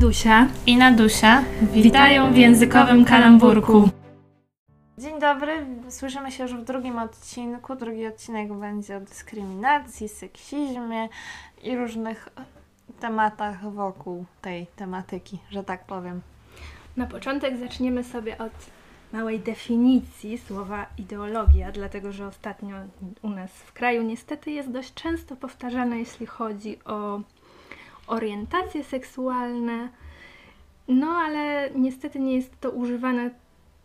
Adusia i Nadusia witają w językowym kalamburku. Dzień dobry, słyszymy się już w drugim odcinku. Drugi odcinek będzie o dyskryminacji, seksizmie i różnych tematach wokół tej tematyki, że tak powiem. Na początek zaczniemy sobie od małej definicji słowa ideologia, dlatego że ostatnio u nas w kraju niestety jest dość często powtarzane, jeśli chodzi o orientacje seksualne. No ale niestety nie jest to używane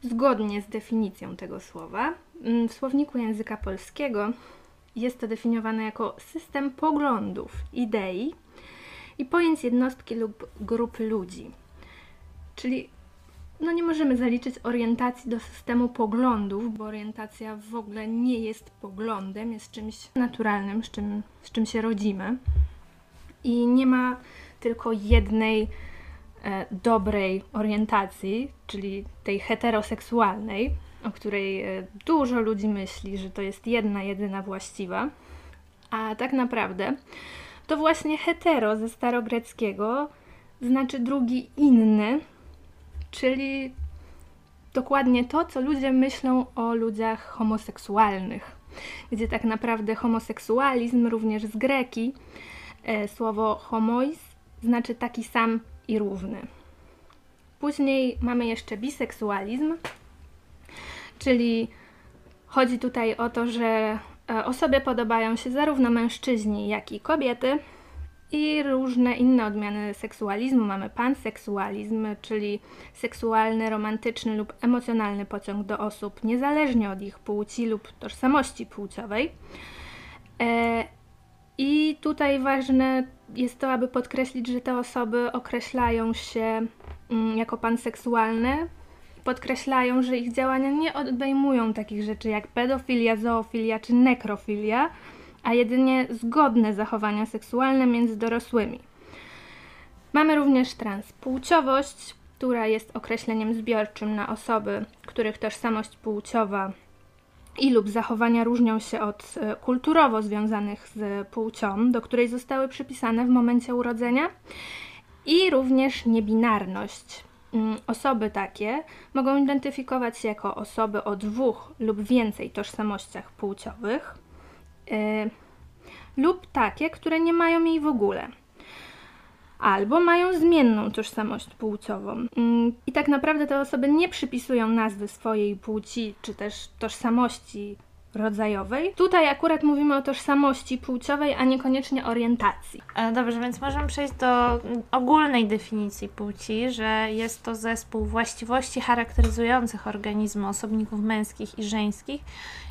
zgodnie z definicją tego słowa. Mm, w słowniku języka polskiego jest to definiowane jako system poglądów, idei i pojęć jednostki lub grup ludzi. Czyli no nie możemy zaliczyć orientacji do systemu poglądów, bo orientacja w ogóle nie jest poglądem, jest czymś naturalnym, z czym, z czym się rodzimy. I nie ma tylko jednej e, dobrej orientacji, czyli tej heteroseksualnej, o której e, dużo ludzi myśli, że to jest jedna, jedyna właściwa. A tak naprawdę to właśnie hetero ze starogreckiego znaczy drugi inny, czyli dokładnie to, co ludzie myślą o ludziach homoseksualnych, gdzie tak naprawdę homoseksualizm również z greki, słowo homois znaczy taki sam i równy. Później mamy jeszcze biseksualizm, czyli chodzi tutaj o to, że e, osobie podobają się zarówno mężczyźni, jak i kobiety, i różne inne odmiany seksualizmu. Mamy panseksualizm, czyli seksualny, romantyczny lub emocjonalny pociąg do osób niezależnie od ich płci lub tożsamości płciowej. I tutaj ważne jest to, aby podkreślić, że te osoby określają się mm, jako panseksualne. Podkreślają, że ich działania nie odejmują takich rzeczy jak pedofilia, zoofilia czy nekrofilia, a jedynie zgodne zachowania seksualne między dorosłymi. Mamy również transpłciowość, która jest określeniem zbiorczym na osoby, których tożsamość płciowa i lub zachowania różnią się od e, kulturowo związanych z płcią, do której zostały przypisane w momencie urodzenia, i również niebinarność. Mm, osoby takie mogą identyfikować się jako osoby o dwóch lub więcej tożsamościach płciowych, Y, lub takie, które nie mają jej w ogóle. Albo mają zmienną tożsamość płciową. Mm, I tak naprawdę te osoby nie przypisują nazwy swojej płci czy też tożsamości rodzajowej. Tutaj akurat mówimy o tożsamości płciowej, a niekoniecznie orientacji. E, dobrze, więc możemy przejść do ogólnej definicji płci, że jest to zespół właściwości charakteryzujących organizmy osobników męskich i żeńskich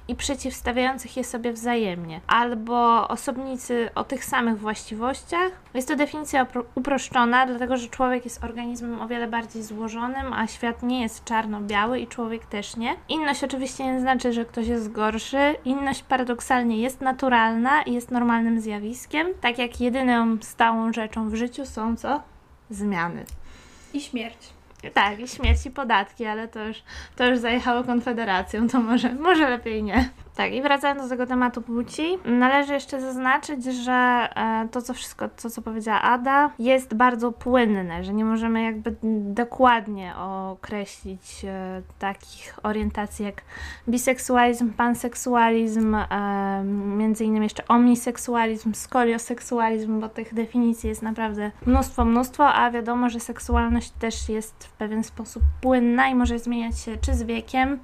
i przeciwstawiających je sobie wzajemnie, albo osobnicy o tych samych właściwościach. Jest to definicja uproszczona, dlatego że człowiek jest organizmem o wiele bardziej złożonym, a świat nie jest czarno-biały i człowiek też nie. Inność oczywiście nie znaczy, że ktoś jest gorszy. Inność paradoksalnie jest naturalna i jest normalnym zjawiskiem, tak jak jedyną stałą rzeczą w życiu są co? Zmiany. I śmierć. Tak, i śmierć i podatki, ale to już, to już zajechało Konfederacją, to może, może lepiej nie. Tak, i wracając do tego tematu płci, należy jeszcze zaznaczyć, że e, to, co wszystko, to, co powiedziała Ada, jest bardzo płynne, że nie możemy jakby dokładnie określić e, takich orientacji jak biseksualizm, panseksualizm, e, między innymi jeszcze omniseksualizm, skolioseksualizm, bo tych definicji jest naprawdę mnóstwo, mnóstwo, a wiadomo, że seksualność też jest w pewien sposób płynna i może zmieniać się czy z wiekiem,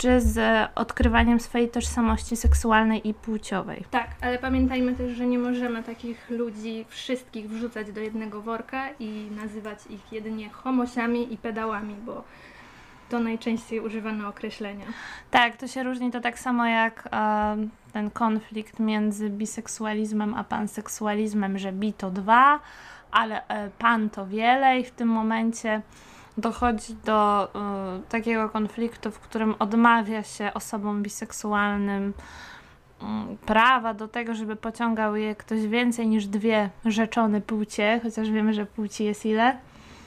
czy z odkrywaniem swojej tożsamości seksualnej i płciowej. Tak, ale pamiętajmy też, że nie możemy takich ludzi wszystkich wrzucać do jednego worka i nazywać ich jedynie homosiami i pedałami, bo to najczęściej używane określenia. Tak, to się różni to tak samo jak e, ten konflikt między biseksualizmem a panseksualizmem, że bi to dwa, ale e, pan to wiele i w tym momencie dochodzi do y, takiego konfliktu, w którym odmawia się osobom biseksualnym y, prawa do tego, żeby pociągał je ktoś więcej niż dwie rzeczone płcie, chociaż wiemy, że płci jest ile?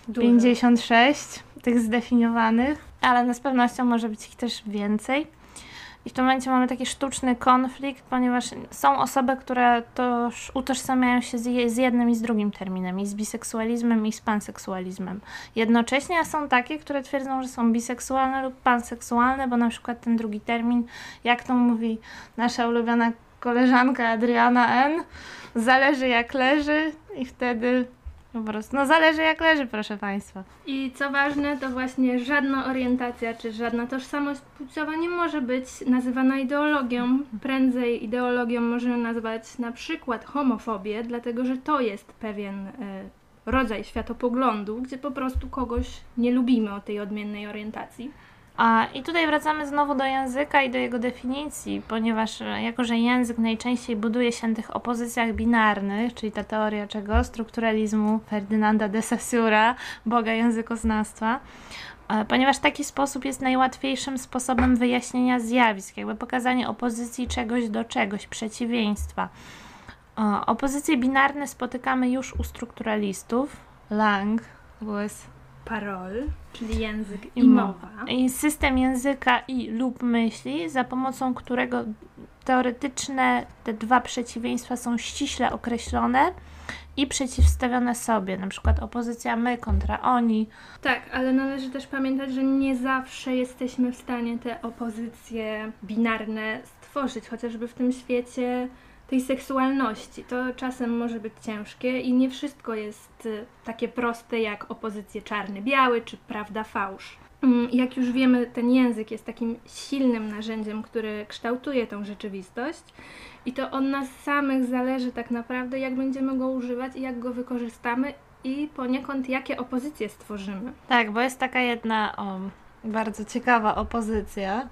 Dużo. 56 tych zdefiniowanych, ale z pewnością może być ich też więcej. I w tym momencie mamy taki sztuczny konflikt, ponieważ są osoby, które toż utożsamiają się z, je, z jednym i z drugim terminem, i z biseksualizmem, i z panseksualizmem. Jednocześnie są takie, które twierdzą, że są biseksualne lub panseksualne, bo na przykład ten drugi termin, jak to mówi nasza ulubiona koleżanka Adriana N., zależy jak leży i wtedy po prostu, no zależy jak leży, proszę Państwa. I co ważne, to właśnie żadna orientacja czy żadna tożsamość płciowa nie może być nazywana ideologią. Prędzej ideologią możemy nazwać na przykład homofobię, dlatego że to jest pewien e, rodzaj światopoglądu, gdzie po prostu kogoś nie lubimy o tej odmiennej orientacji. A, I tutaj wracamy znowu do języka i do jego definicji, ponieważ e, jako, że język najczęściej buduje się na tych opozycjach binarnych, czyli ta teoria czego? Strukturalizmu Ferdynanda de Saussura, boga językoznawstwa, e, ponieważ taki sposób jest najłatwiejszym sposobem wyjaśnienia zjawisk, jakby pokazanie opozycji czegoś do czegoś, przeciwieństwa. O, opozycje binarne spotykamy już u strukturalistów, Lang, was Parol, czyli język i mowa. I system języka i lub myśli, za pomocą którego teoretyczne te dwa przeciwieństwa są ściśle określone i przeciwstawione sobie, na przykład opozycja my kontra oni. Tak, ale należy też pamiętać, że nie zawsze jesteśmy w stanie te opozycje binarne stworzyć, chociażby w tym świecie tej seksualności. To czasem może być ciężkie i nie wszystko jest y, takie proste jak opozycje czarny-biały czy prawda-fałsz. Mm, jak już wiemy, ten język jest takim silnym narzędziem, który kształtuje tą rzeczywistość, i to od nas samych zależy tak naprawdę, jak będziemy go używać i jak go wykorzystamy, i poniekąd jakie opozycje stworzymy. Tak, bo jest taka jedna o, bardzo ciekawa opozycja,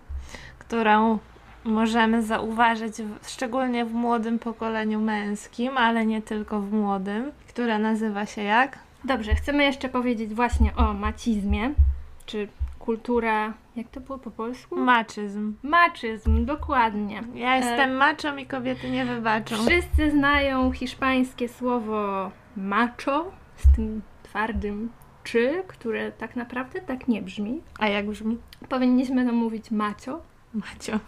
którą możemy zauważyć, szczególnie w młodym pokoleniu męskim, ale nie tylko w młodym, która nazywa się jak? Dobrze, chcemy jeszcze powiedzieć właśnie o macizmie, czy kultura, jak to było po polsku? Maczyzm. Maczyzm, dokładnie. Ja jestem e... maczą i kobiety nie wybaczą. Wszyscy znają hiszpańskie słowo macho z tym twardym czy, które tak naprawdę tak nie brzmi. A jak brzmi? Powinniśmy to mówić macio. Macio.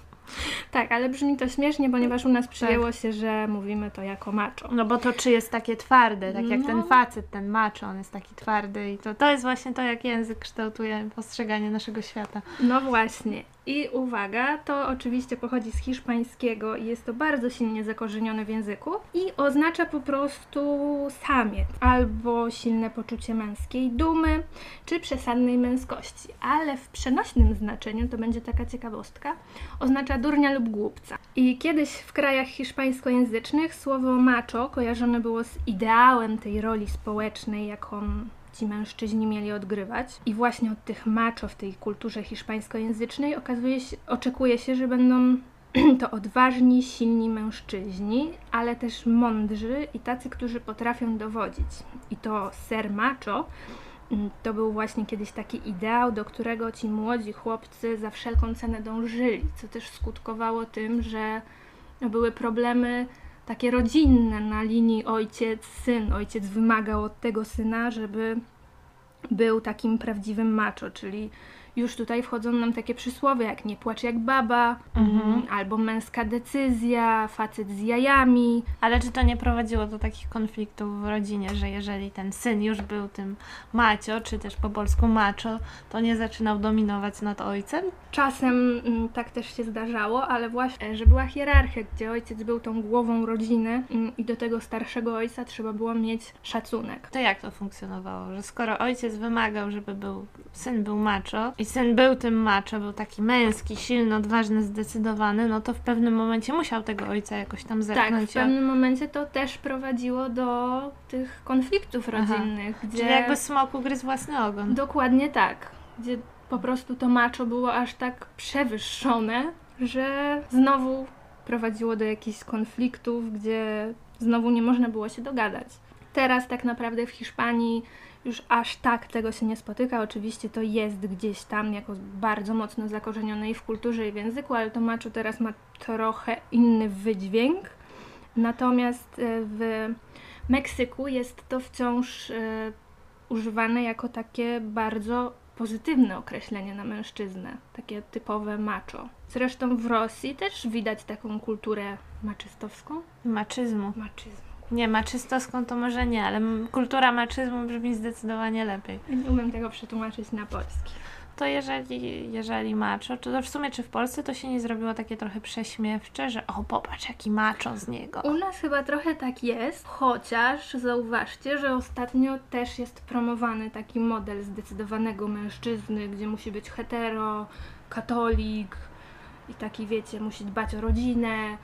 Tak, ale brzmi to śmiesznie, ponieważ u nas przyjęło tak. się, że mówimy to jako macho. No bo to czy jest takie twarde, tak jak no. ten facet, ten macho, on jest taki twardy i to, to jest właśnie to, jak język kształtuje postrzeganie naszego świata. No właśnie. I uwaga, to oczywiście pochodzi z hiszpańskiego i jest to bardzo silnie zakorzenione w języku i oznacza po prostu samiec albo silne poczucie męskiej dumy czy przesadnej męskości, ale w przenośnym znaczeniu, to będzie taka ciekawostka, oznacza durnia lub głupca. I kiedyś w krajach hiszpańskojęzycznych słowo macho kojarzone było z ideałem tej roli społecznej, jaką ci mężczyźni mieli odgrywać. I właśnie od tych macho w tej kulturze hiszpańskojęzycznej okazuje się, oczekuje się, że będą to odważni, silni mężczyźni, ale też mądrzy i tacy, którzy potrafią dowodzić. I to ser macho mm, to był właśnie kiedyś taki ideał, do którego ci młodzi chłopcy za wszelką cenę dążyli, co też skutkowało tym, że były problemy takie rodzinne na linii ojciec-syn. Ojciec wymagał od tego syna, żeby był takim prawdziwym macho, czyli już tutaj wchodzą nam takie przysłowie jak nie płacz jak baba, mhm. Mm, albo męska decyzja, facet z jajami. Ale czy to nie prowadziło do takich konfliktów w rodzinie, że jeżeli ten syn już był tym macio, czy też po polsku macho, to nie zaczynał dominować nad ojcem? Czasem mm, tak też się zdarzało, ale właśnie, że była hierarchia, gdzie ojciec był tą głową rodziny mm, i do tego starszego ojca trzeba było mieć szacunek. To jak to funkcjonowało? Że skoro ojciec wymagał, żeby był, syn był macho i syn był tym macho, był taki męski, silny, odważny, zdecydowany, no to w pewnym momencie musiał tego ojca jakoś tam zepchnąć. Tak, w pewnym momencie to też prowadziło do tych konfliktów rodzinnych. Gdzie... Czyli jakby smok ugryzł własny ogon. Dokładnie tak. Gdzie po prostu to macho było aż tak przewyższone, że znowu prowadziło do jakichś konfliktów, gdzie znowu nie można było się dogadać. Teraz tak naprawdę w Hiszpanii już aż tak tego się nie spotyka. Oczywiście to jest gdzieś tam jako bardzo mocno zakorzenione i w kulturze i w języku, ale to macho teraz ma trochę inny wydźwięk. Natomiast e, w Meksyku jest to wciąż e, używane jako takie bardzo pozytywne określenie na mężczyznę, takie typowe macho. Zresztą w Rosji też widać taką kulturę maczystowską. Maczyzmu. Maczyzm. Nie, maczystowską to może nie, ale kultura maczyzmu brzmi zdecydowanie lepiej. Nie umiem tego przetłumaczyć na polski. To jeżeli, jeżeli macho, to w sumie czy w Polsce to się nie zrobiło takie trochę prześmiewcze, że o popatrz jaki macho z niego. U nas chyba trochę tak jest, chociaż zauważcie, że ostatnio też jest promowany taki model zdecydowanego mężczyzny, gdzie musi być hetero, katolik i taki wiecie, musi dbać o rodzinę,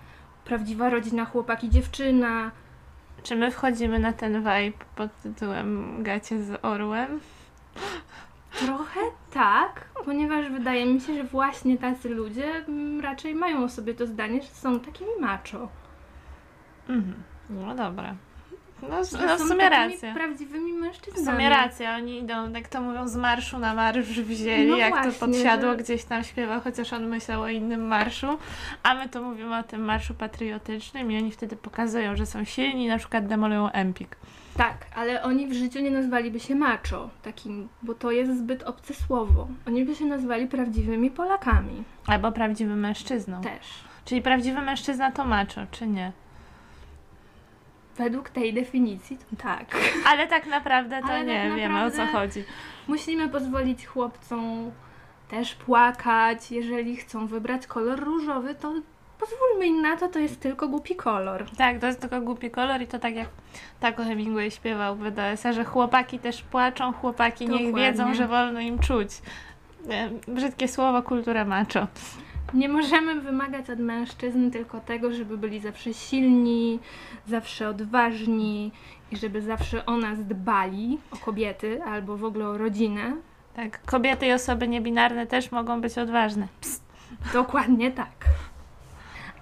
prawdziwa rodzina, chłopak i dziewczyna. Czy my wchodzimy na ten vibe pod tytułem Gacie z Orłem? Trochę tak, ponieważ wydaje mi się, że właśnie tacy ludzie mm, raczej mają o sobie to zdanie, że są takimi macho. Mhm. No dobra. No, Że no w sumie racja. prawdziwymi W mężczyznami. sumie racja, oni idą, jak to mówią, z marszu na marsz wzięli, No jak właśnie, to podsiadło że- gdzieś tam śpiewa, chociaż on myślał o innym marszu, a my to mówimy o tym marszu patriotycznym i oni wtedy pokazują, że są silni, na przykład demolują Empik. Tak, ale oni w życiu nie nazwaliby się macho takim, bo to jest zbyt obce słowo. Oni by się nazwali prawdziwymi Polakami Albo prawdziwym mężczyzną. też. Czyli prawdziwy mężczyzna to macho, czy nie? Według tej definicji to tak. Ale tak naprawdę to Ale nie tak wiemy o co chodzi. Musimy pozwolić chłopcom też płakać. Jeżeli chcą wybrać kolor różowy, to pozwólmy im na to, to jest tylko głupi kolor. Tak, to jest tylko głupi kolor i to tak jak Taco Hemingway śpiewał w BDS-a, że chłopaki też płaczą, chłopaki niech Dokładnie. wiedzą, że wolno im czuć. Brzydkie słowo, kultura macho. Nie możemy wymagać od mężczyzn tylko tego, żeby byli zawsze silni, zawsze odważni i żeby zawsze o nas dbali, o kobiety albo w ogóle o rodzinę. Tak, kobiety i osoby niebinarne też mogą być odważne. Dokładnie tak.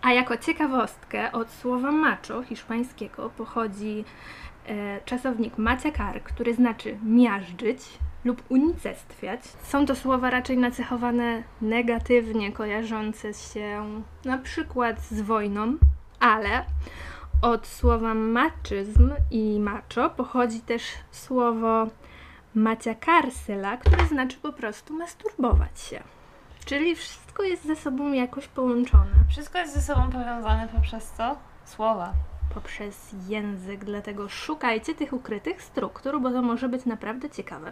A jako ciekawostkę od słowa macho hiszpańskiego pochodzi e, czasownik maciakar, który znaczy miażdżyć lub unicestwiać. Są to słowa raczej nacechowane negatywnie, kojarzące się na przykład z wojną, ale od słowa maczyzm i macho pochodzi też słowo maciakarsyla, które znaczy po prostu masturbować się. Czyli wszystko jest ze sobą jakoś połączone Wszystko jest ze sobą powiązane poprzez co? Słowa. poprzez język, dlatego szukajcie tych ukrytych struktur, bo to może być naprawdę ciekawe.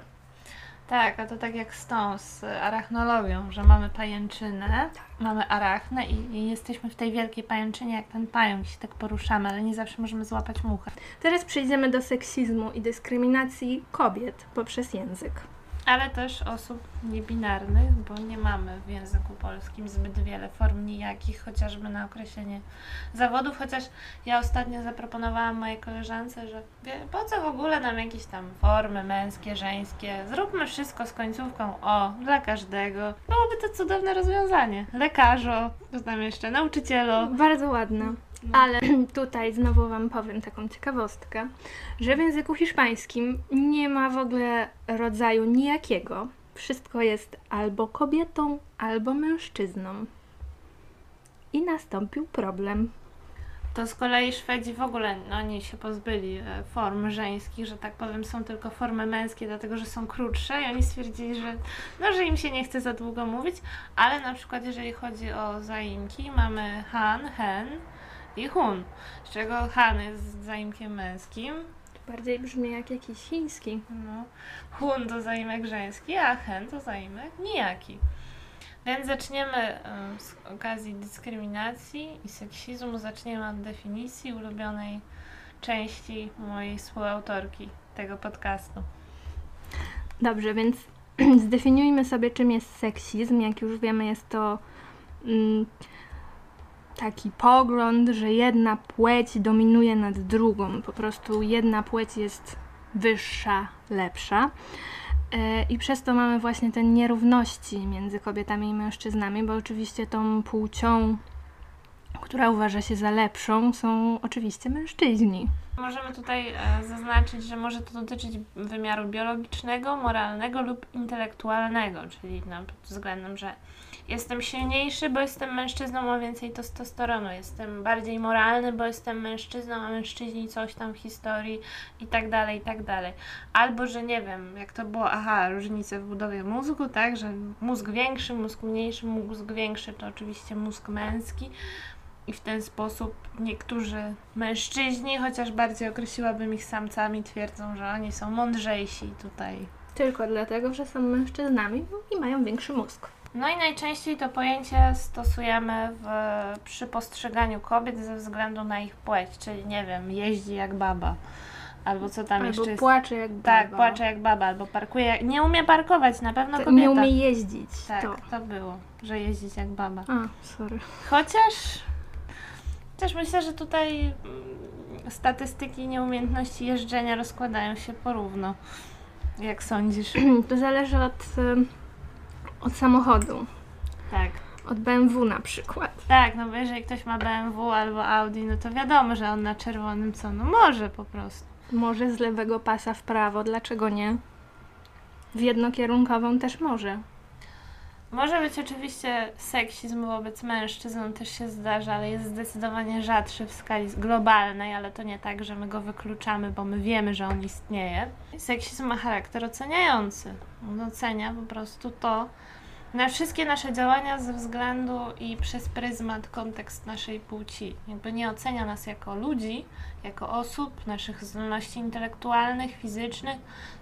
Tak, a to tak jak z tą, z arachnologią, że mamy pajęczynę, mamy arachnę i, i jesteśmy w tej wielkiej pajęczynie jak ten pająk, się tak poruszamy, ale nie zawsze możemy złapać muchę. Teraz przejdziemy do seksizmu i dyskryminacji kobiet poprzez język. Ale też osób niebinarnych, bo nie mamy w języku polskim zbyt wiele form nijakich, chociażby na określenie zawodów, chociaż ja ostatnio zaproponowałam mojej koleżance, że po co w ogóle nam jakieś tam formy męskie, żeńskie, zróbmy wszystko z końcówką o, dla każdego. Byłoby to cudowne rozwiązanie. Lekarzo, co tam jeszcze, nauczycielo. Bardzo ładne. Ale tutaj znowu Wam powiem taką ciekawostkę, że w języku hiszpańskim nie ma w ogóle rodzaju nijakiego. Wszystko jest albo kobietą, albo mężczyzną. I nastąpił problem. To z kolei Szwedzi w ogóle, no oni się pozbyli e, form żeńskich, że tak powiem, są tylko formy męskie, dlatego że są krótsze i oni stwierdzili, że, no, że im się nie chce za długo mówić, ale na przykład jeżeli chodzi o zaimki, mamy han, hen i hun, z czego han jest zaimkiem męskim, Bardziej brzmi jak jakiś chiński. no, hun to zaimek żeński, a hen to zaimek nijaki. Więc zaczniemy em, z okazji dyskryminacji i seksizmu, zaczniemy od definicji ulubionej części mojej współautorki tego podcastu. Dobrze, więc zdefiniujmy sobie, czym jest seksizm. Jak już wiemy, jest to mm, taki pogląd, że jedna płeć dominuje nad drugą. Po prostu jedna płeć jest wyższa, lepsza. E, I przez to mamy właśnie te nierówności między kobietami i mężczyznami, bo oczywiście tą płcią, która uważa się za lepszą, są oczywiście mężczyźni. Możemy tutaj e, zaznaczyć, że może to dotyczyć wymiaru biologicznego, moralnego lub intelektualnego, czyli pod względem, że Jestem silniejszy, bo jestem mężczyzną, ma więcej testosteronu. Jestem bardziej moralny, bo jestem mężczyzną, a mężczyźni coś tam w historii i tak dalej, i tak dalej. Albo, że nie wiem, jak to było, aha, różnice w budowie mózgu, tak, że mózg większy, mózg mniejszy, mózg większy to oczywiście mózg męski. I w ten sposób niektórzy mężczyźni, chociaż bardziej określiłabym ich samcami, twierdzą, że oni są mądrzejsi tutaj. Tylko dlatego, że są mężczyznami i mają większy mózg. No i najczęściej to pojęcie stosujemy w, przy postrzeganiu kobiet ze względu na ich płeć, czyli nie wiem, jeździ jak baba. Albo co tam Albo jeszcze jest. płacze jak baba. Tak, płacze jak baba, albo parkuje. jak- Nie umie parkować, na pewno Tak, kobieta. Nie umie jeździć. Tak, To. to było, że jeździć jak baba. A, sorry. Chociaż, chociaż myślę, że tutaj mm, statystyki nieumiejętności jeżdżenia rozkładają się porówno. Jak sądzisz? To zależy od, od samochodu. Tak. Od BMW na przykład. Tak, no bo jeżeli ktoś ma BMW albo Audi, no to wiadomo, że on na czerwonym co? No może po prostu. Może z lewego pasa w prawo, dlaczego nie? W jednokierunkową też może. Może być oczywiście seksizm wobec mężczyzn, też się zdarza, ale jest zdecydowanie rzadszy w skali globalnej, ale to nie tak, że my go wykluczamy, bo my wiemy, że on istnieje. Seksizm ma charakter oceniający. On ocenia po prostu to, na wszystkie nasze działania ze względu i przez pryzmat, kontekst naszej płci. Jakby nie ocenia nas jako ludzi, jako osób, naszych zdolności intelektualnych, fizycznych,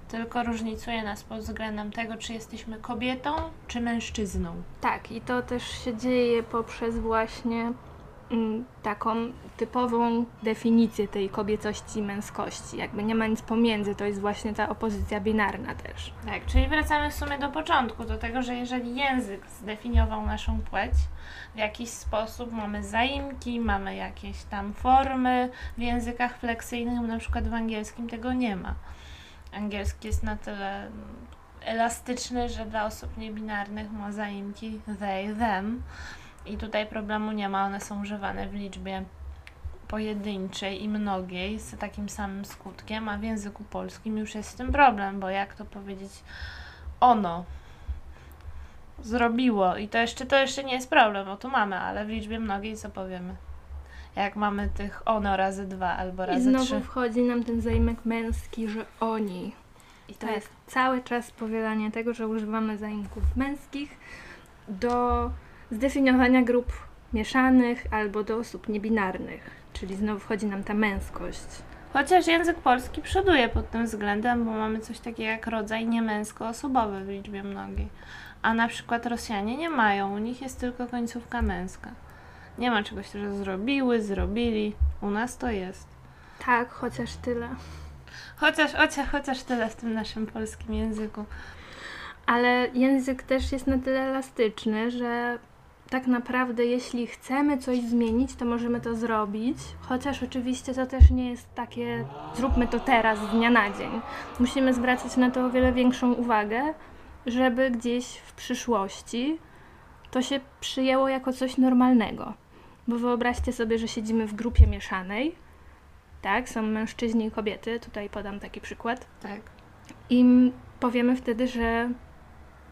tylko różnicuje nas pod względem tego, czy jesteśmy kobietą, czy mężczyzną. Tak, i to też się dzieje poprzez właśnie taką typową definicję tej kobiecości i męskości. Jakby nie ma nic pomiędzy, to jest właśnie ta opozycja binarna też. Tak, czyli wracamy w sumie do początku, do tego, że jeżeli język zdefiniował naszą płeć w jakiś sposób, mamy zaimki, mamy jakieś tam formy w językach fleksyjnych, na przykład w angielskim tego nie ma. Angielski jest na tyle mm, elastyczny, że dla osób niebinarnych ma zaimki they, them i tutaj problemu nie ma, one są używane w liczbie pojedynczej i mnogiej z takim samym skutkiem, a w języku polskim już jest z tym problem, bo jak to powiedzieć ono zrobiło i to jeszcze to jeszcze nie jest problem, bo tu mamy, ale w liczbie mnogiej co powiemy? Jak mamy tych ono razy dwa albo I razy znowu trzy. wchodzi nam ten zaimek męski, że oni. I to Tak. jest cały czas powielanie tego, że używamy zaimków męskich do zdefiniowania grup mieszanych albo do osób niebinarnych. Czyli znowu wchodzi nam ta męskość. Chociaż język polski przoduje pod tym względem, bo mamy coś takiego jak rodzaj niemęsko-osobowy w liczbie mnogiej. A na przykład Rosjanie nie mają, u nich jest tylko końcówka męska. Nie ma czegoś, że zrobiły, zrobili. U nas to jest. Tak, chociaż tyle. Chociaż, chociaż, chociaż tyle w tym naszym polskim języku. Ale język też jest na tyle elastyczny, że tak naprawdę jeśli chcemy coś zmienić, to możemy to zrobić. Chociaż oczywiście to też nie jest takie zróbmy to teraz, z dnia na dzień. Musimy zwracać na to o wiele większą uwagę, żeby gdzieś w przyszłości to się przyjęło jako coś normalnego. Bo wyobraźcie sobie, że siedzimy w grupie mieszanej. Tak, są mężczyźni i kobiety. Tutaj podam taki przykład. Tak. I powiemy wtedy, że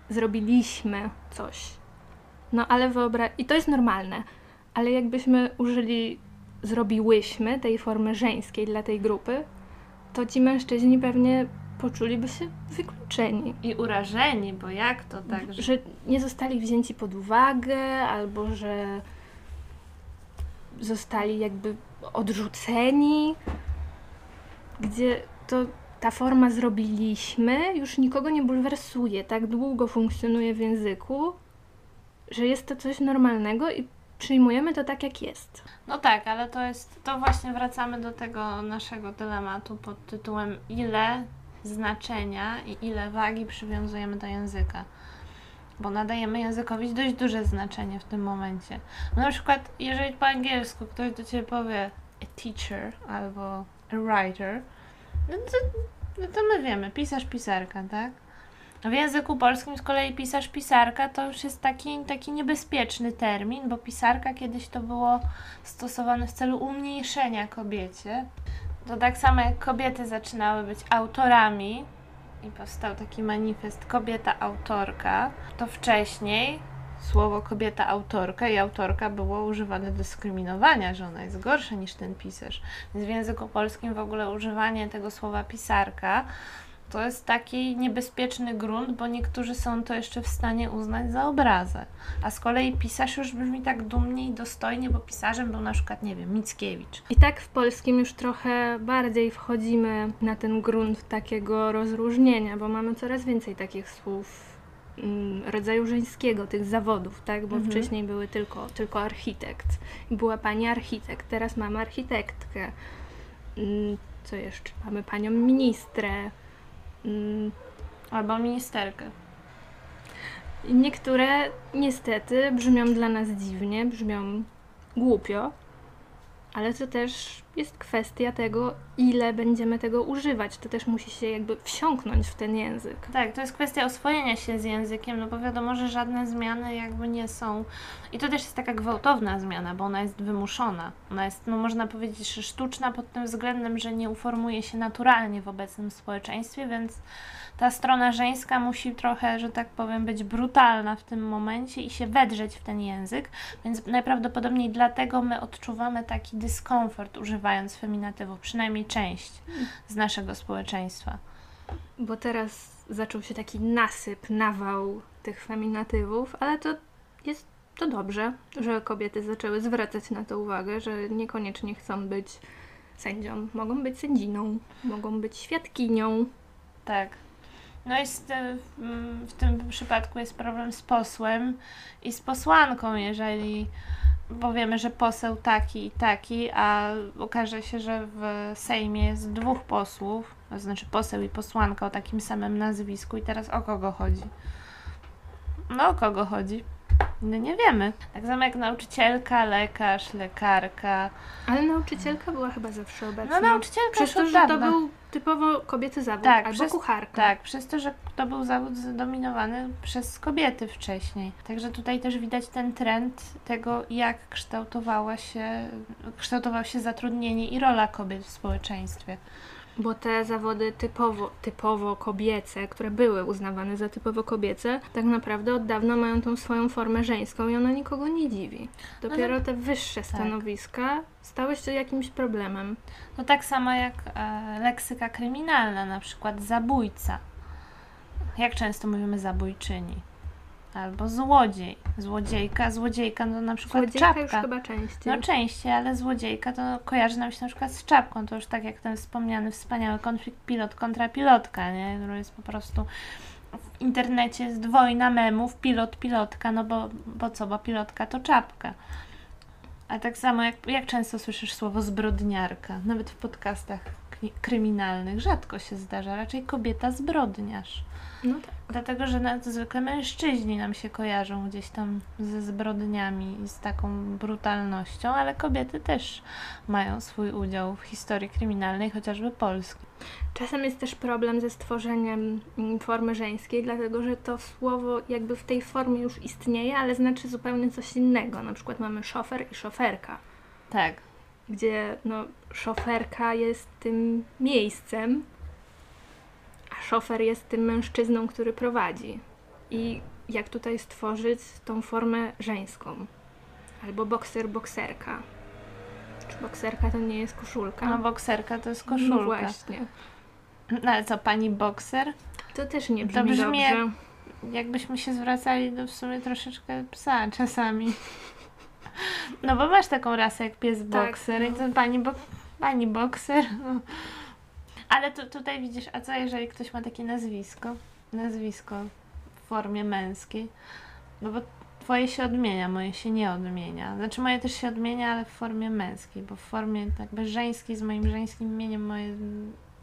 zrobiliśmy coś. No ale wyobra... I to jest normalne. Ale jakbyśmy użyli zrobiłyśmy tej formy żeńskiej dla tej grupy, to ci mężczyźni pewnie poczuliby się wykluczeni. I urażeni, bo jak to tak, że... Że nie zostali wzięci pod uwagę, albo że zostali jakby odrzuceni, gdzie to ta forma zrobiliśmy już nikogo nie bulwersuje, tak długo funkcjonuje w języku, że jest to coś normalnego i przyjmujemy to tak, jak jest. No tak, ale to jest, to właśnie wracamy do tego naszego dylematu pod tytułem ile znaczenia i ile wagi przywiązujemy do języka. Bo nadajemy językowi dość duże znaczenie w tym momencie. No na przykład, jeżeli po angielsku ktoś do ciebie powie a teacher albo a writer, no to, no to my wiemy, pisarz, pisarka, tak? A W języku polskim z kolei pisarz, pisarka to już jest taki, taki niebezpieczny termin, bo pisarka kiedyś to było stosowane w celu umniejszenia kobiecie. To tak samo jak kobiety zaczynały być autorami i powstał taki manifest kobieta autorka, to wcześniej słowo kobieta autorka i autorka było używane do dyskryminowania, że ona jest gorsza niż ten pisarz. Więc w języku polskim w ogóle używanie tego słowa pisarka to jest taki niebezpieczny grunt, bo niektórzy są to jeszcze w stanie uznać za obrazę. A z kolei pisarz już brzmi tak dumnie i dostojnie, bo pisarzem był na przykład, nie wiem, Mickiewicz. I tak w polskim już trochę bardziej wchodzimy na ten grunt takiego rozróżnienia, bo mamy coraz więcej takich słów mm, rodzaju żeńskiego, tych zawodów, tak? Bo Mhm. wcześniej były tylko, tylko architekt. Była pani architekt, teraz mamy architektkę. Mm, Co jeszcze? Mamy panią ministrę. Mm, Albo ministerkę. Niektóre niestety brzmią dla nas dziwnie, brzmią głupio, ale to też jest kwestia tego, ile będziemy tego używać. To też musi się jakby wsiąknąć w ten język. Tak, to jest kwestia oswojenia się z językiem, no bo wiadomo, że żadne zmiany jakby nie są. I to też jest taka gwałtowna zmiana, bo ona jest wymuszona. Ona jest, no można powiedzieć, że sztuczna pod tym względem, że nie uformuje się naturalnie w obecnym społeczeństwie, więc ta strona żeńska musi trochę, że tak powiem, być brutalna w tym momencie i się wedrzeć w ten język, więc najprawdopodobniej dlatego my odczuwamy taki dyskomfort używając feminatywu, przynajmniej część z naszego społeczeństwa. Bo teraz zaczął się taki nasyp, nawał tych feminatywów, ale to jest to dobrze, że kobiety zaczęły zwracać na to uwagę, że niekoniecznie chcą być sędzią. Mogą być sędziną, mogą być świadkinią. Tak. No i z w tym przypadku jest problem z posłem i z posłanką, jeżeli powiemy, że poseł taki i taki, a okaże się, że w Sejmie jest dwóch posłów, to znaczy poseł i posłanka o takim samym nazwisku i teraz o kogo chodzi? No o kogo chodzi? No nie wiemy. Tak samo jak nauczycielka, lekarz, lekarka. Ale nauczycielka była chyba zawsze obecna. No nauczycielka Przez to, że to był typowo kobiecy zawód, Tak, albo przez- kucharka. Tak, przez to, że to był zawód zdominowany przez kobiety wcześniej. Także tutaj też widać ten trend tego, jak kształtowała się, kształtowało się zatrudnienie i rola kobiet w społeczeństwie. Bo te zawody typowo, typowo kobiece, które były uznawane za typowo kobiece, tak naprawdę od dawna mają tą swoją formę żeńską i ona nikogo nie dziwi. Dopiero te wyższe stanowiska stały się jakimś problemem. To tak samo jak e, leksyka kryminalna, na przykład zabójca. Jak często mówimy zabójczyni? Albo złodziej. Złodziejka, złodziejka to na przykład Złodziejka czapka. już chyba częściej. No częściej, ale złodziejka to kojarzy nam się na przykład z czapką. To już tak jak ten wspomniany wspaniały konflikt pilot kontra pilotka, nie? Który jest po prostu w internecie jest wojna memów, pilot, pilotka, no bo, bo co, bo pilotka to czapka. A tak samo jak, jak często słyszysz słowo zbrodniarka, nawet w podcastach kryminalnych rzadko się zdarza, raczej kobieta zbrodniarz. No tak. Dlatego, że nawet zwykle mężczyźni nam się kojarzą gdzieś tam ze zbrodniami i z taką brutalnością, ale kobiety też mają swój udział w historii kryminalnej, chociażby Polski. Czasem jest też problem ze stworzeniem formy żeńskiej, dlatego że to słowo jakby w tej formie już istnieje, ale znaczy zupełnie coś innego. Na przykład mamy szofer i szoferka. Tak. Gdzie no, szoferka jest tym miejscem, a szofer jest tym mężczyzną, który prowadzi. I jak tutaj stworzyć tą formę żeńską? Albo bokser, bokserka. Czy bokserka to nie jest koszulka? No bokserka to jest No koszulka. właśnie. No ale co, pani bokser? To też nie To brzmi, brzmi jak- dobrze. Jakbyśmy się zwracali do w sumie troszeczkę psa czasami. No bo masz taką rasę jak pies Tak, bokser i no. to pani, bo, pani bokser. No. Ale tu, tutaj widzisz, a co jeżeli ktoś ma takie nazwisko? Nazwisko w formie męskiej. No bo twoje się odmienia, moje się nie odmienia. Znaczy moje też się odmienia, ale w formie męskiej, bo w formie jakby żeńskiej z moim żeńskim imieniem moje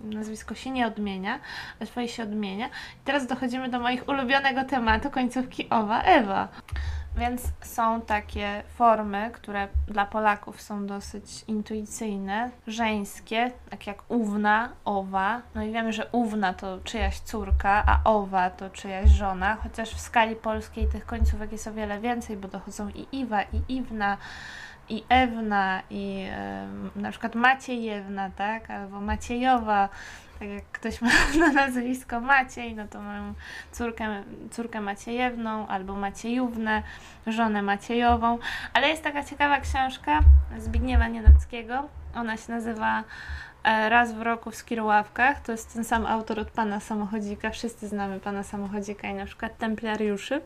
nazwisko się nie odmienia, ale twoje się odmienia. I teraz dochodzimy do moich ulubionego tematu końcówki owa Ewa. Więc są takie formy, które dla Polaków są dosyć intuicyjne, żeńskie, tak jak ówna, owa. No i wiemy, że ówna to czyjaś córka, a owa to czyjaś żona, chociaż w skali polskiej tych końcówek jest o wiele więcej, bo dochodzą i Iwa, i Iwna, i Ewna, i em, na przykład Maciejewna, tak? Albo Maciejowa. Tak jak ktoś ma na nazwisko Maciej, no to mają córkę, córkę Maciejewną albo Maciejównę, żonę Maciejową. Ale jest taka ciekawa książka Zbigniewa Nienackiego. Ona się nazywa e, Raz w roku w Skirławkach. To jest ten sam autor od Pana Samochodzika. Wszyscy znamy Pana Samochodzika i na przykład Templariuszy.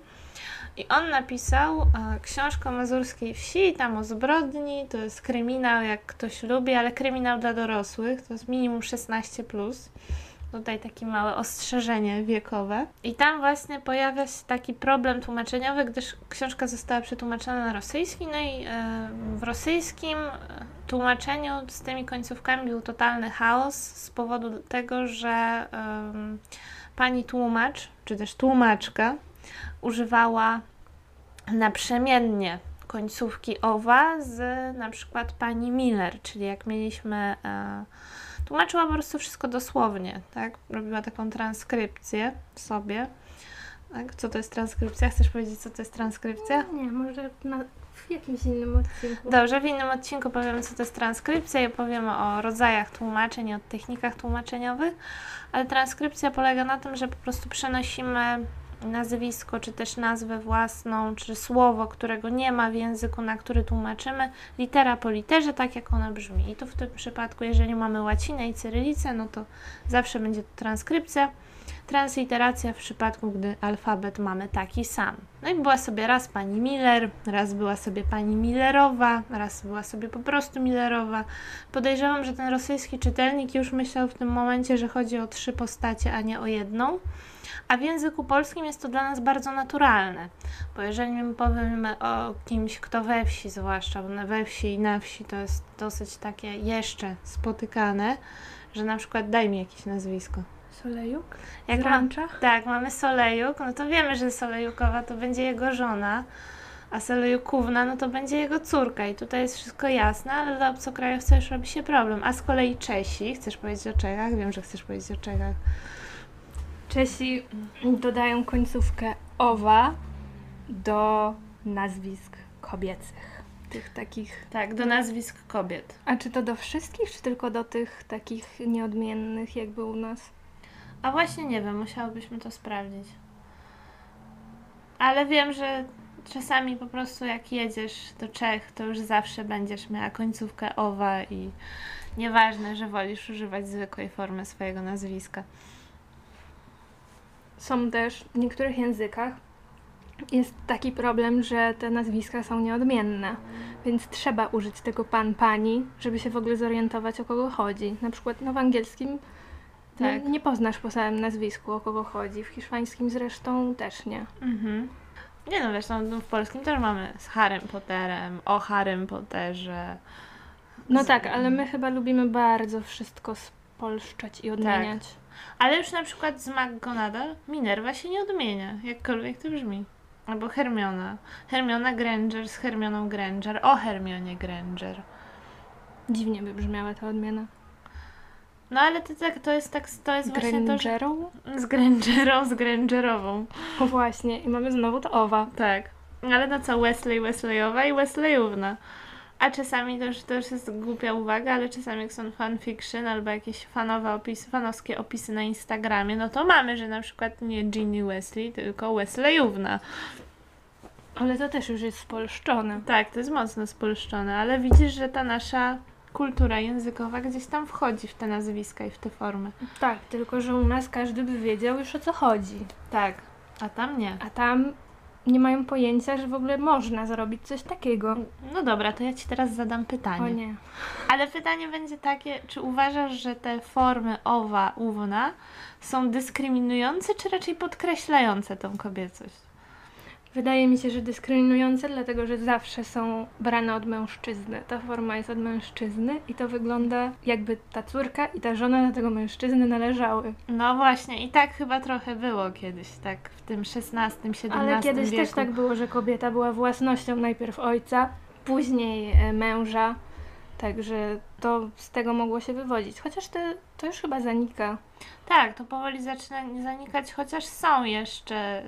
I on napisał e, książkę o mazurskiej wsi, tam o zbrodni, to jest kryminał, jak ktoś lubi, ale kryminał dla dorosłych, to jest minimum 16+. Plus. Tutaj takie małe ostrzeżenie wiekowe. I tam właśnie pojawia się taki problem tłumaczeniowy, gdyż książka została przetłumaczona na rosyjski, no i e, w rosyjskim e, tłumaczeniu z tymi końcówkami był totalny chaos z powodu tego, że pani tłumacz, czy też tłumaczka, używała naprzemiennie końcówki owa z na przykład pani Miller, czyli jak mieliśmy, e, tłumaczyła po prostu wszystko dosłownie, tak? Robiła taką transkrypcję w sobie. Tak? Co to jest transkrypcja? Chcesz powiedzieć, co to jest transkrypcja? Nie, może na, w jakimś innym odcinku. Dobrze, w innym odcinku powiemy, co to jest transkrypcja i opowiemy o rodzajach tłumaczeń o technikach tłumaczeniowych, ale transkrypcja polega na tym, że po prostu przenosimy nazwisko, czy też nazwę własną, czy słowo, którego nie ma w języku, na który tłumaczymy, litera po literze, tak jak ona brzmi. I tu w tym przypadku, jeżeli mamy łacinę i cyrylicę, no to zawsze będzie to transkrypcja. Transliteracja w przypadku, gdy alfabet mamy taki sam. No i była sobie raz pani Miller, raz była sobie pani Millerowa, raz była sobie po prostu Millerowa. Podejrzewam, że ten rosyjski czytelnik już myślał w tym momencie, że chodzi o trzy postacie, a nie o jedną. A w języku polskim jest to dla nas bardzo naturalne, bo jeżeli my powiemy o kimś, kto we wsi, zwłaszcza we wsi i na wsi to jest dosyć takie jeszcze spotykane, że na przykład daj mi jakieś nazwisko. Solejuk? Jak Z ma- rancza? Tak, mamy Solejuk, no to wiemy, że Solejukowa to będzie jego żona, a Solejukówna no to będzie jego córka i tutaj jest wszystko jasne, ale dla obcokrajowca już robi się problem. A z kolei Czesi, chcesz powiedzieć o Czechach? Wiem, że chcesz powiedzieć o Czechach. Czesi dodają końcówkę owa do nazwisk kobiecych. Tych takich. Tak, do nazwisk kobiet. A czy to do wszystkich, czy tylko do tych takich nieodmiennych, jakby u nas? A właśnie nie wiem, musiałybyśmy to sprawdzić. Ale wiem, że czasami po prostu jak jedziesz do Czech, to już zawsze będziesz miała końcówkę owa i nieważne, że wolisz używać zwykłej formy swojego nazwiska. Są też w niektórych językach jest taki problem, że te nazwiska są nieodmienne, więc trzeba użyć tego pan, pani, żeby się w ogóle zorientować o kogo chodzi. Na przykład no, w angielskim Tak. nie, nie poznasz po samym nazwisku o kogo chodzi, w hiszpańskim zresztą też nie. Mhm. Nie no, wiesz, no, no w polskim też mamy z Harrym Potterem, o Harrym Potterze. No Z- tak, ale my chyba lubimy bardzo wszystko spolszczać i odmieniać. Ale już na przykład z McGonagall Minerva się nie odmienia, jakkolwiek to brzmi. Albo Hermiona. Hermiona Granger z Hermioną Granger. O Hermionie Granger. Dziwnie by brzmiała ta odmiana. No ale to, tak, to jest tak, to jest właśnie to, że... Z Grangerą, z Grangerową. O właśnie, i mamy znowu to owa. Tak. Ale no co, Wesley, Wesleyowa i Wesleyówna. A czasami to już, to już jest głupia uwaga, ale czasami jak są fanfiction albo jakieś fanowe opisy, fanowskie opisy na Instagramie, no to mamy, że na przykład nie Ginny Wesley, tylko Wesleyówna. Ale to też już jest spolszczone. Tak, to jest mocno spolszczone, ale widzisz, że ta nasza kultura językowa gdzieś tam wchodzi w te nazwiska i w te formy. Tak, tylko że u nas każdy by wiedział już o co chodzi. Tak, a tam nie. A tam nie mają pojęcia, że w ogóle można zrobić coś takiego. No dobra, to ja Ci teraz zadam pytanie. O nie. Ale pytanie będzie takie, czy uważasz, że te formy owa, uwna są dyskryminujące, czy raczej podkreślające tą kobiecość? Wydaje mi się, że dyskryminujące, dlatego że zawsze są brane od mężczyzny. Ta forma jest od mężczyzny i to wygląda jakby ta córka i ta żona do tego mężczyzny należały. No właśnie, i tak chyba trochę było kiedyś, tak w tym XVI, XVII Ale kiedyś wieku. też tak było, że kobieta była własnością najpierw ojca, później e, męża. Także to z tego mogło się wywodzić. Chociaż to, to już chyba zanika. Tak, to powoli zaczyna zanikać, chociaż są jeszcze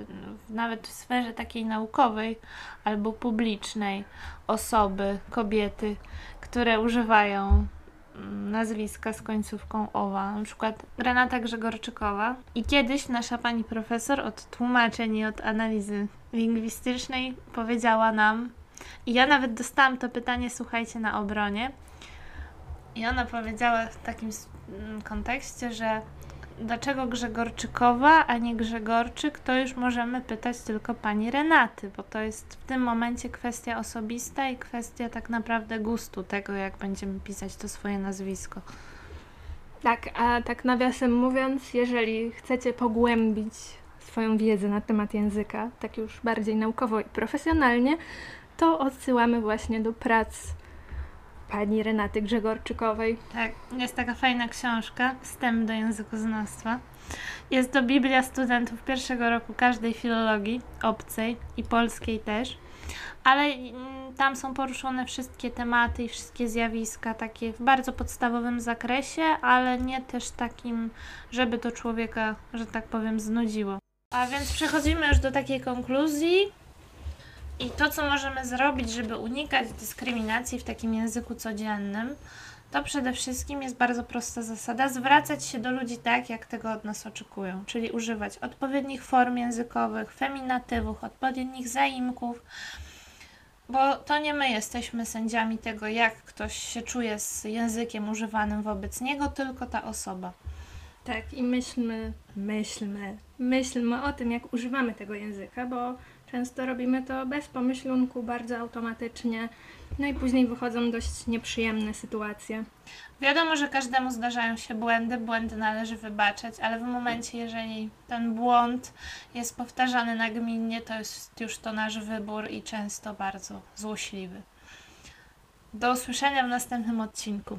nawet w sferze takiej naukowej albo publicznej osoby, kobiety, które używają mm, nazwiska z końcówką owa, na przykład Renata Grzegorczykowa. I kiedyś nasza pani profesor od tłumaczeń i od analizy lingwistycznej powiedziała nam, i ja nawet dostałam to pytanie, słuchajcie, na obronie. I ona powiedziała w takim s- m, kontekście, że dlaczego Grzegorczykowa, a nie Grzegorczyk, to już możemy pytać tylko pani Renaty, bo to jest w tym momencie kwestia osobista i kwestia tak naprawdę gustu tego, jak będziemy pisać to swoje nazwisko. Tak, a tak nawiasem mówiąc, jeżeli chcecie pogłębić swoją wiedzę na temat języka, tak już bardziej naukowo i profesjonalnie, to odsyłamy właśnie do prac pani Renaty Grzegorczykowej. Tak, jest taka fajna książka, Wstęp do językoznawstwa. Jest to Biblia studentów pierwszego roku każdej filologii, obcej i polskiej też. Ale mm, tam są poruszone wszystkie tematy i wszystkie zjawiska takie w bardzo podstawowym zakresie, ale nie też takim, żeby to człowieka, że tak powiem, znudziło. A więc przechodzimy już do takiej konkluzji. I to, co możemy zrobić, żeby unikać dyskryminacji w takim języku codziennym, to przede wszystkim jest bardzo prosta zasada zwracać się do ludzi tak, jak tego od nas oczekują, czyli używać odpowiednich form językowych, feminatywów, odpowiednich zaimków, bo to nie my jesteśmy sędziami tego, jak ktoś się czuje z językiem używanym wobec niego, tylko ta osoba. Tak, i myślmy, myślmy, myślmy o tym, jak używamy tego języka, bo często robimy to bez pomyślunku, bardzo automatycznie, no i później wychodzą dość nieprzyjemne sytuacje. Wiadomo, że każdemu zdarzają się błędy, błędy należy wybaczać, ale w momencie, jeżeli ten błąd jest powtarzany nagminnie, to jest już to nasz wybór i często bardzo złośliwy. Do usłyszenia w następnym odcinku.